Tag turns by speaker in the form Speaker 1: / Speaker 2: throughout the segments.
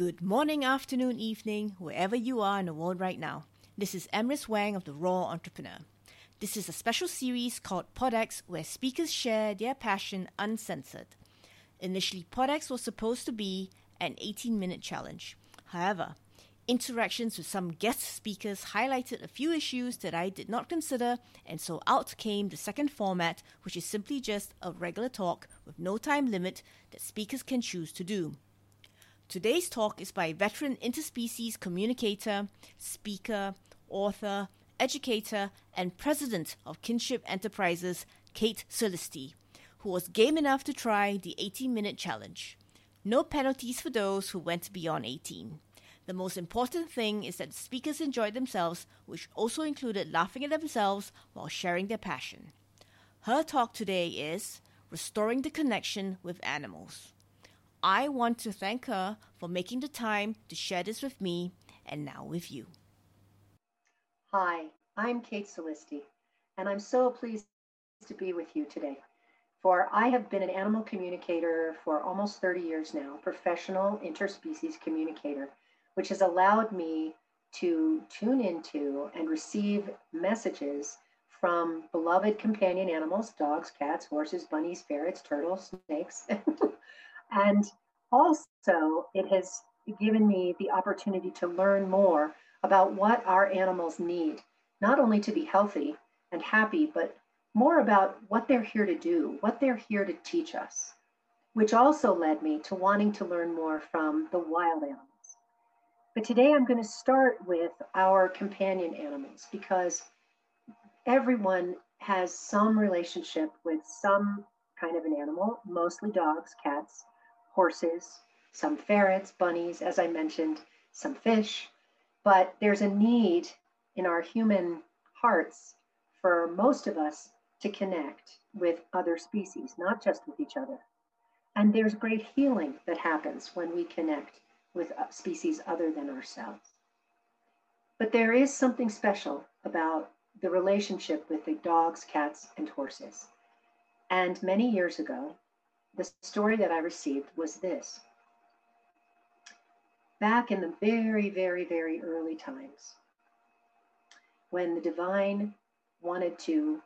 Speaker 1: Good morning, afternoon, evening, wherever you are in the world right now. This is Emrys Wang of The Raw Entrepawneur. This is a special series called PawdX where speakers share their passion uncensored. Initially, PawdX was supposed to be an 18 minute challenge. However, interactions with some guest speakers highlighted a few issues that I did not consider, and so out came the second format, which is simply just a regular talk with no time limit that speakers can choose to do. Today's talk is by veteran interspecies communicator, speaker, author, educator, and president of Kinship Enterprises, Kate Solisti, who was game enough to try the 18 minute challenge. No penalties for those who went beyond 18. The most important thing is that speakers enjoyed themselves, which also included laughing at themselves while sharing their passion. Her talk today is Restoring the Connection with Animals. I want to thank her for making the time to share this with me and now with you.
Speaker 2: Hi, I'm Kate Solisti, and I'm so pleased to be with you today. For I have been an animal communicator for almost 30 years now, professional interspecies communicator, which has allowed me to tune into and receive messages from beloved companion animals dogs, cats, horses, bunnies, ferrets, turtles, snakes, And also, it has given me the opportunity to learn more about what our animals need, not only to be healthy and happy, but more about what they're here to do, what they're here to teach us, which also led me to wanting to learn more from the wild animals. But today I'm going to start with our companion animals because everyone has some relationship with some kind of an animal, mostly dogs, cats, horses, some ferrets, bunnies, as I mentioned, some fish. But there's a need in our human hearts for most of us to connect with other species, not just with each other. And there's great healing that happens when we connect with species other than ourselves. But there is something special about the relationship with the dogs, cats, and horses. And many years ago, the story that I received was this. Back in the very, very, very early times, when the divine wanted to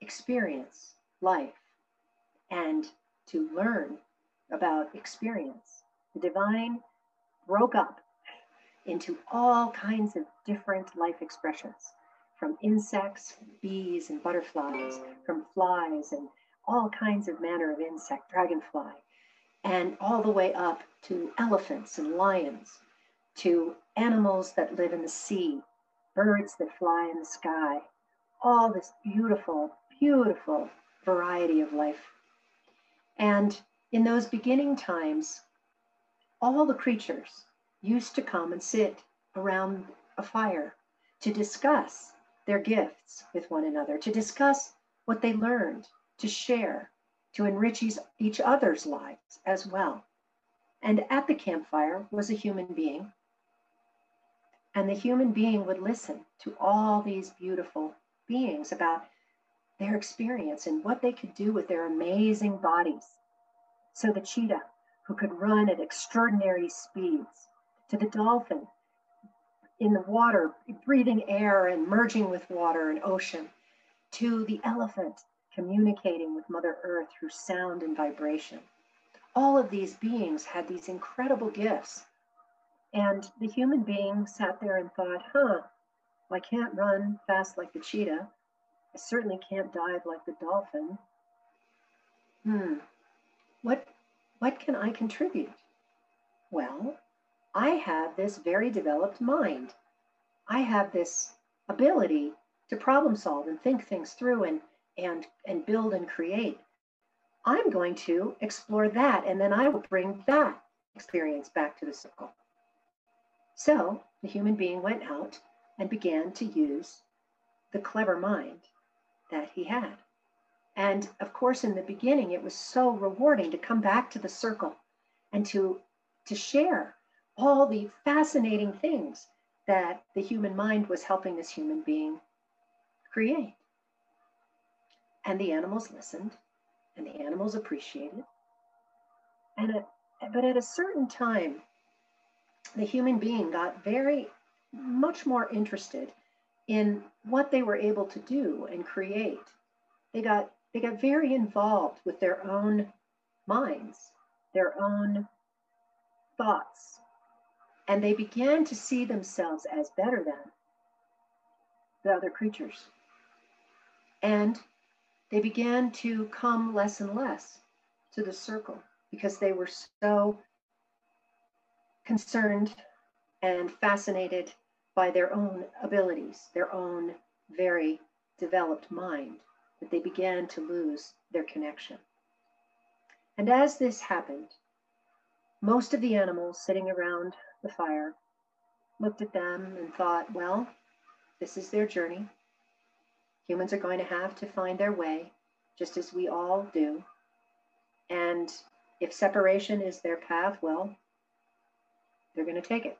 Speaker 2: experience life and to learn about experience, the divine broke up into all kinds of different life expressions from insects, bees, and butterflies, from flies and all kinds of manner of insect, dragonfly, and all the way up to elephants and lions, to animals that live in the sea, birds that fly in the sky, all this beautiful, beautiful variety of life. And in those beginning times, all the creatures used to come and sit around a fire to discuss their gifts with one another, to discuss what they learned, to share, to enrich each other's lives as well. And at the campfire was a human being. And the human being would listen to all these beautiful beings about their experience and what they could do with their amazing bodies. So the cheetah, who could run at extraordinary speeds, to the dolphin in the water, breathing air and merging with water and ocean, to the elephant communicating with Mother Earth through sound and vibration. All of these beings had these incredible gifts. And the human being sat there and thought, huh, I can't run fast like the cheetah. I certainly can't dive like the dolphin. Hmm, what, what can I contribute? Well, I have this very developed mind. I have this ability to problem solve and think things through and and and build and create i'm going to explore that and then i will bring that experience back to the circle. So the human being went out and began to use the clever mind that he had. And of course in the beginning it was so rewarding to come back to the circle and to to share all the fascinating things that the human mind was helping this human being create and the animals listened and the animals appreciated. And but at a certain time, the human being got very much more interested in what they were able to do and create. They got they got very involved with their own minds, their own thoughts, and they began to see themselves as better than the other creatures. And they began to come less and less to the circle because they were so concerned and fascinated by their own abilities, their own very developed mind, that they began to lose their connection. And as this happened, most of the animals sitting around the fire looked at them and thought, well, this is their journey. Humans are going to have to find their way, just as we all do. And if separation is their path, well, they're going to take it.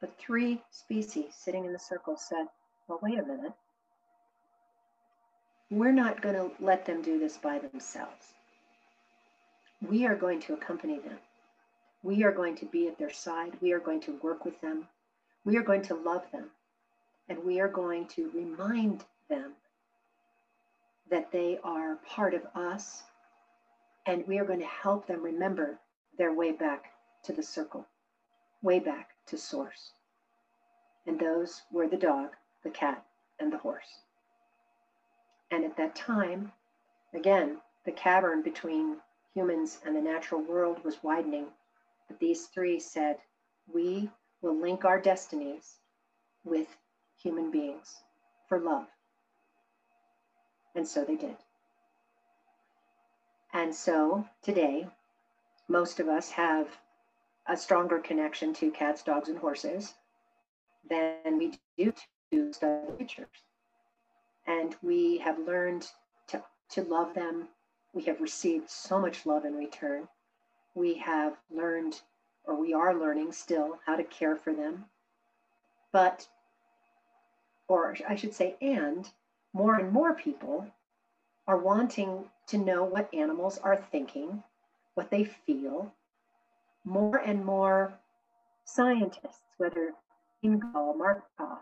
Speaker 2: But three species sitting in the circle said, well, wait a minute. We're not going to let them do this by themselves. We are going to accompany them. We are going to be at their side. We are going to work with them. We are going to love them. And we are going to remind them that they are part of us. And we are going to help them remember their way back to the circle, way back to source. And those were the dog, the cat, and the horse. And at that time, again, the cavern between humans and the natural world was widening. But these three said, We will link our destinies with human beings for love. And so they did. And so today, most of us have a stronger connection to cats, dogs, and horses than we do to study creatures. And we have learned to, to love them. We have received so much love in return. We have learned, or we are learning still, how to care for them. But or I should say, and more and more people are wanting to know what animals are thinking, what they feel. More and more scientists, whether Ingal, Marc Bekoff,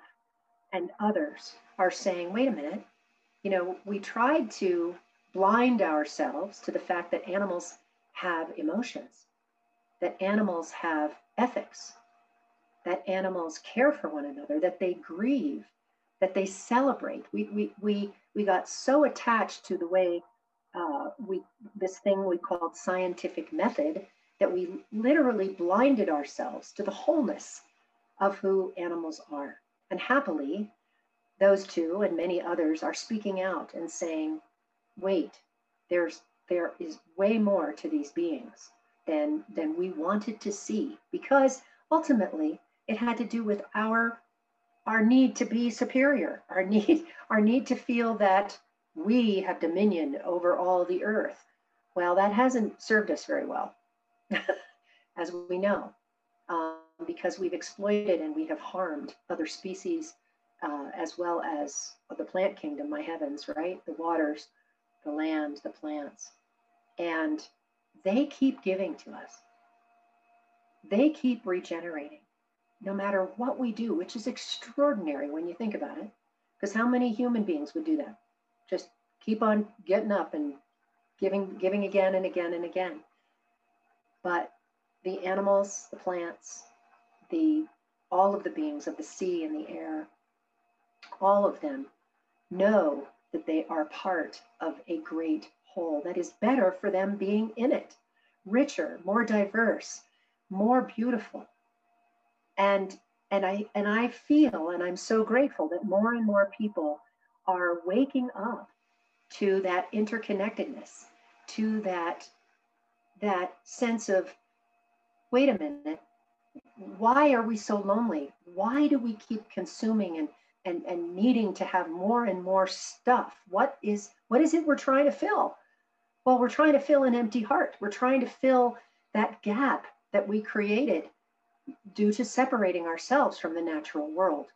Speaker 2: and others, are saying, wait a minute, you know, we tried to blind ourselves to the fact that animals have emotions, that animals have ethics, that animals care for one another, that they grieve, that they celebrate. We, we, we, we got so attached to the way uh, we this thing we called scientific method that we literally blinded ourselves to the wholeness of who animals are. And happily, those two and many others are speaking out and saying, wait, there's there is way more to these beings than than we wanted to see because ultimately it had to do with our our need to be superior, our need, our need to feel that we have dominion over all the earth. Well, that hasn't served us very well, as we know, um, because we've exploited and we have harmed other species uh, as well as the plant kingdom, my heavens, right? The waters, the land, the plants. And they keep giving to us. They keep regenerating no matter what we do, which is extraordinary when you think about it. Because how many human beings would do that? Just keep on getting up and giving, giving again and again and again. But the animals, the plants, the all of the beings of the sea and the air, all of them know that they are part of a great whole that is better for them being in it, richer, more diverse, more beautiful and and i and i feel and i'm so grateful that more and more people are waking up to that interconnectedness to that that sense of wait a minute why are we so lonely? Why do we keep consuming and and and needing to have more and more stuff? What is what is it we're trying to fill? Well we're trying to fill an empty heart. We're trying to fill that gap that we created due to separating ourselves from the natural world.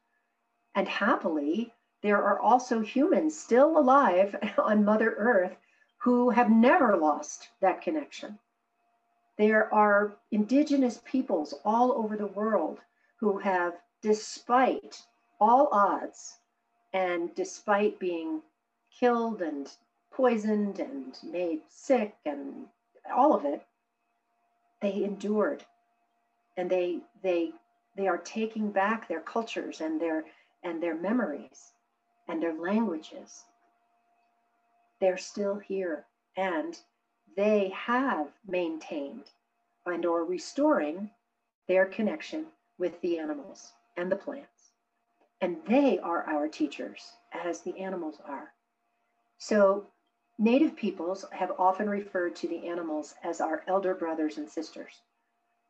Speaker 2: And happily, there are also humans still alive on Mother Earth who have never lost that connection. There are indigenous peoples all over the world who have, despite all odds, and despite being killed and poisoned and made sick and all of it, they endured and they they they are taking back their cultures and their and their memories and their languages. They're still here and they have maintained and or restoring their connection with the animals and the plants. And they are our teachers as the animals are. So native peoples have often referred to the animals as our elder brothers and sisters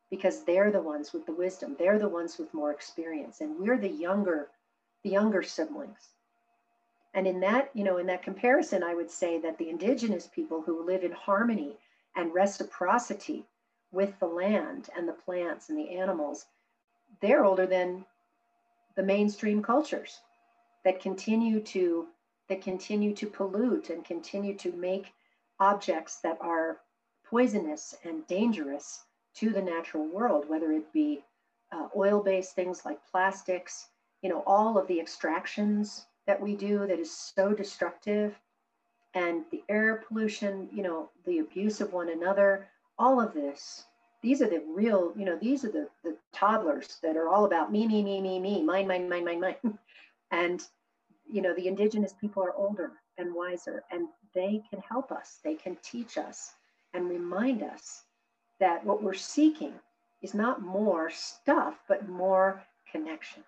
Speaker 2: because they're the ones with the wisdom. They're the ones with more experience. And we're the younger the younger siblings. And in that you know in that comparison i would say that the indigenous people who live in harmony and reciprocity with the land and the plants and the animals they're older than the mainstream cultures that continue to that continue to pollute and continue to make objects that are poisonous and dangerous to the natural world, whether it be uh, oil based things like plastics, you know, all of the extractions that we do that is so destructive, and the air pollution, you know, the abuse of one another, all of this. These are the real, you know, these are the, the toddlers that are all about me, me, me, me, me, mine, mine, mine, mine, mine. and, you know, the indigenous people are older and wiser, and they can help us, they can teach us and remind us that what we're seeking is not more stuff, but more connection.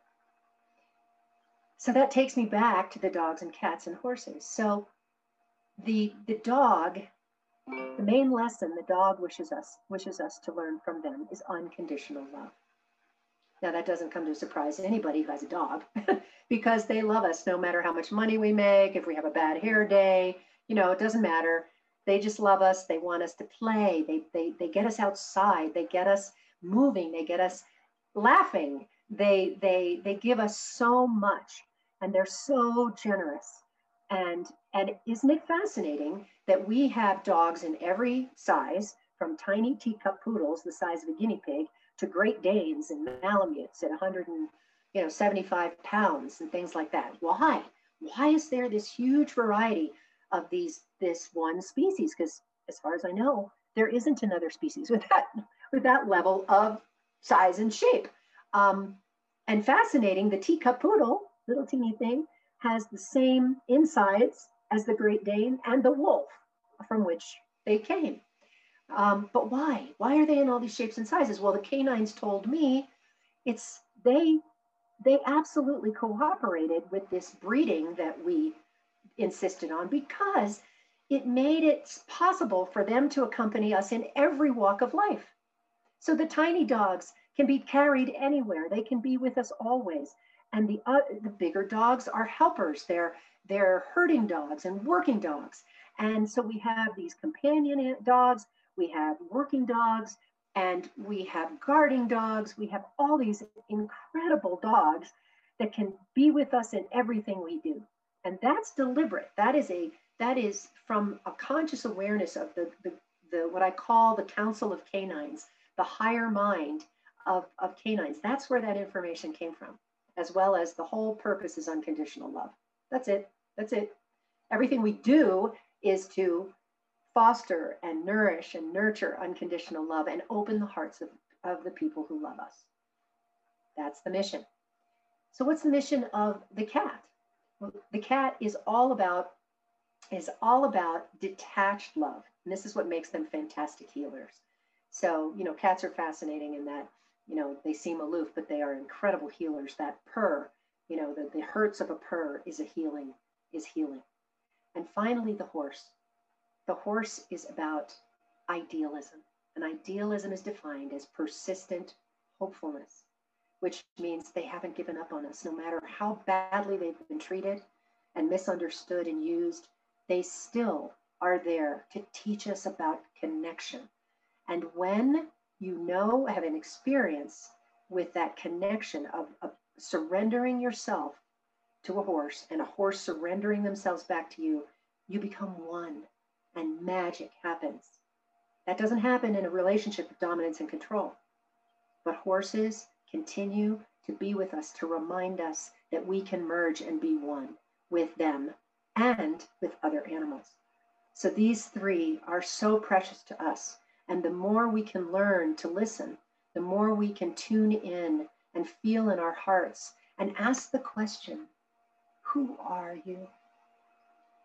Speaker 2: So that takes me back to the dogs and cats and horses. So the the dog, the main lesson the dog wishes us wishes us to learn from them is unconditional love. Now that doesn't come to surprise anybody who has a dog because they love us no matter how much money we make, if we have a bad hair day, you know, it doesn't matter. They just love us. They want us to play. They, they, they get us outside. They get us moving. They get us laughing. They, they, they give us so much and they're so generous. And, and isn't it fascinating that we have dogs in every size, from tiny teacup poodles the size of a guinea pig to Great Danes and Malamutes at 100 and you know 75 pounds and things like that. Why? Why is there this huge variety of these this one species because as far as I know, there isn't another species with that with that level of size and shape. Um, and fascinating, the teacup poodle, little teeny thing, has the same insides as the Great Dane and the wolf from which they came. Um, but why? Why are they in all these shapes and sizes? Well, the canines told me it's they they absolutely cooperated with this breeding that we insisted on because it made it possible for them to accompany us in every walk of life. So the tiny dogs can be carried anywhere. They can be with us always. And the, uh, the bigger dogs are helpers. They're, they're herding dogs and working dogs. And so we have these companion dogs, we have working dogs, and we have guarding dogs. We have all these incredible dogs that can be with us in everything we do and that's deliberate. That is a that is from a conscious awareness of the the, the what i call the council of canines the higher mind of, of canines. That's where that information came from as well as the whole purpose is unconditional love. That's it. That's it. Everything we do is to foster and nourish and nurture unconditional love and open the hearts of, of the people who love us. That's the mission. So what's the mission of the cat the cat is all about is all about detached love. And this is what makes them fantastic healers. So, you know, cats are fascinating in that, you know, they seem aloof, but they are incredible healers. That purr, you know, the, the hurts of a purr is a healing, is healing. And finally, the horse. The horse is about idealism. And idealism is defined as persistent hopefulness which means they haven't given up on us. No matter how badly they've been treated and misunderstood and used, they still are there to teach us about connection. And when you know, have an experience with that connection of, of surrendering yourself to a horse and a horse surrendering themselves back to you, you become one and magic happens. That doesn't happen in a relationship of dominance and control. But horses continue to be with us to remind us that we can merge and be one with them and with other animals. So these three are so precious to us. And the more we can learn to listen, the more we can tune in and feel in our hearts and ask the question Who are you?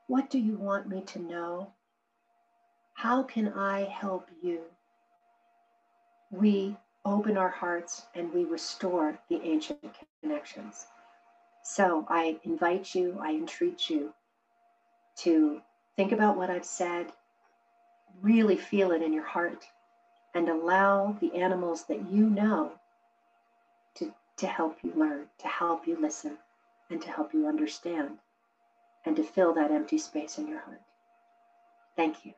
Speaker 2: What do you want me to know? How can I help you? We open our hearts and we restore the ancient connections. So I invite you, I entreat you to think about what I've said, really feel it in your heart, and allow the animals that you know to, to help you learn, to help you listen, and to help you understand, and to fill that empty space in your heart. Thank you.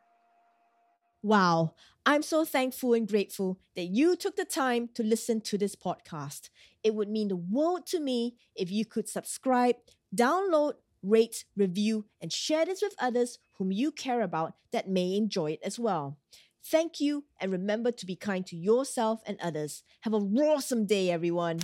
Speaker 1: Wow, I'm so thankful and grateful that you took the time to listen to this podcast. It would mean the world to me if you could subscribe, download, rate, review, and share this with others whom you care about that may enjoy it as well. Thank you, and remember to be kind to yourself and others. Have a awesome day, everyone.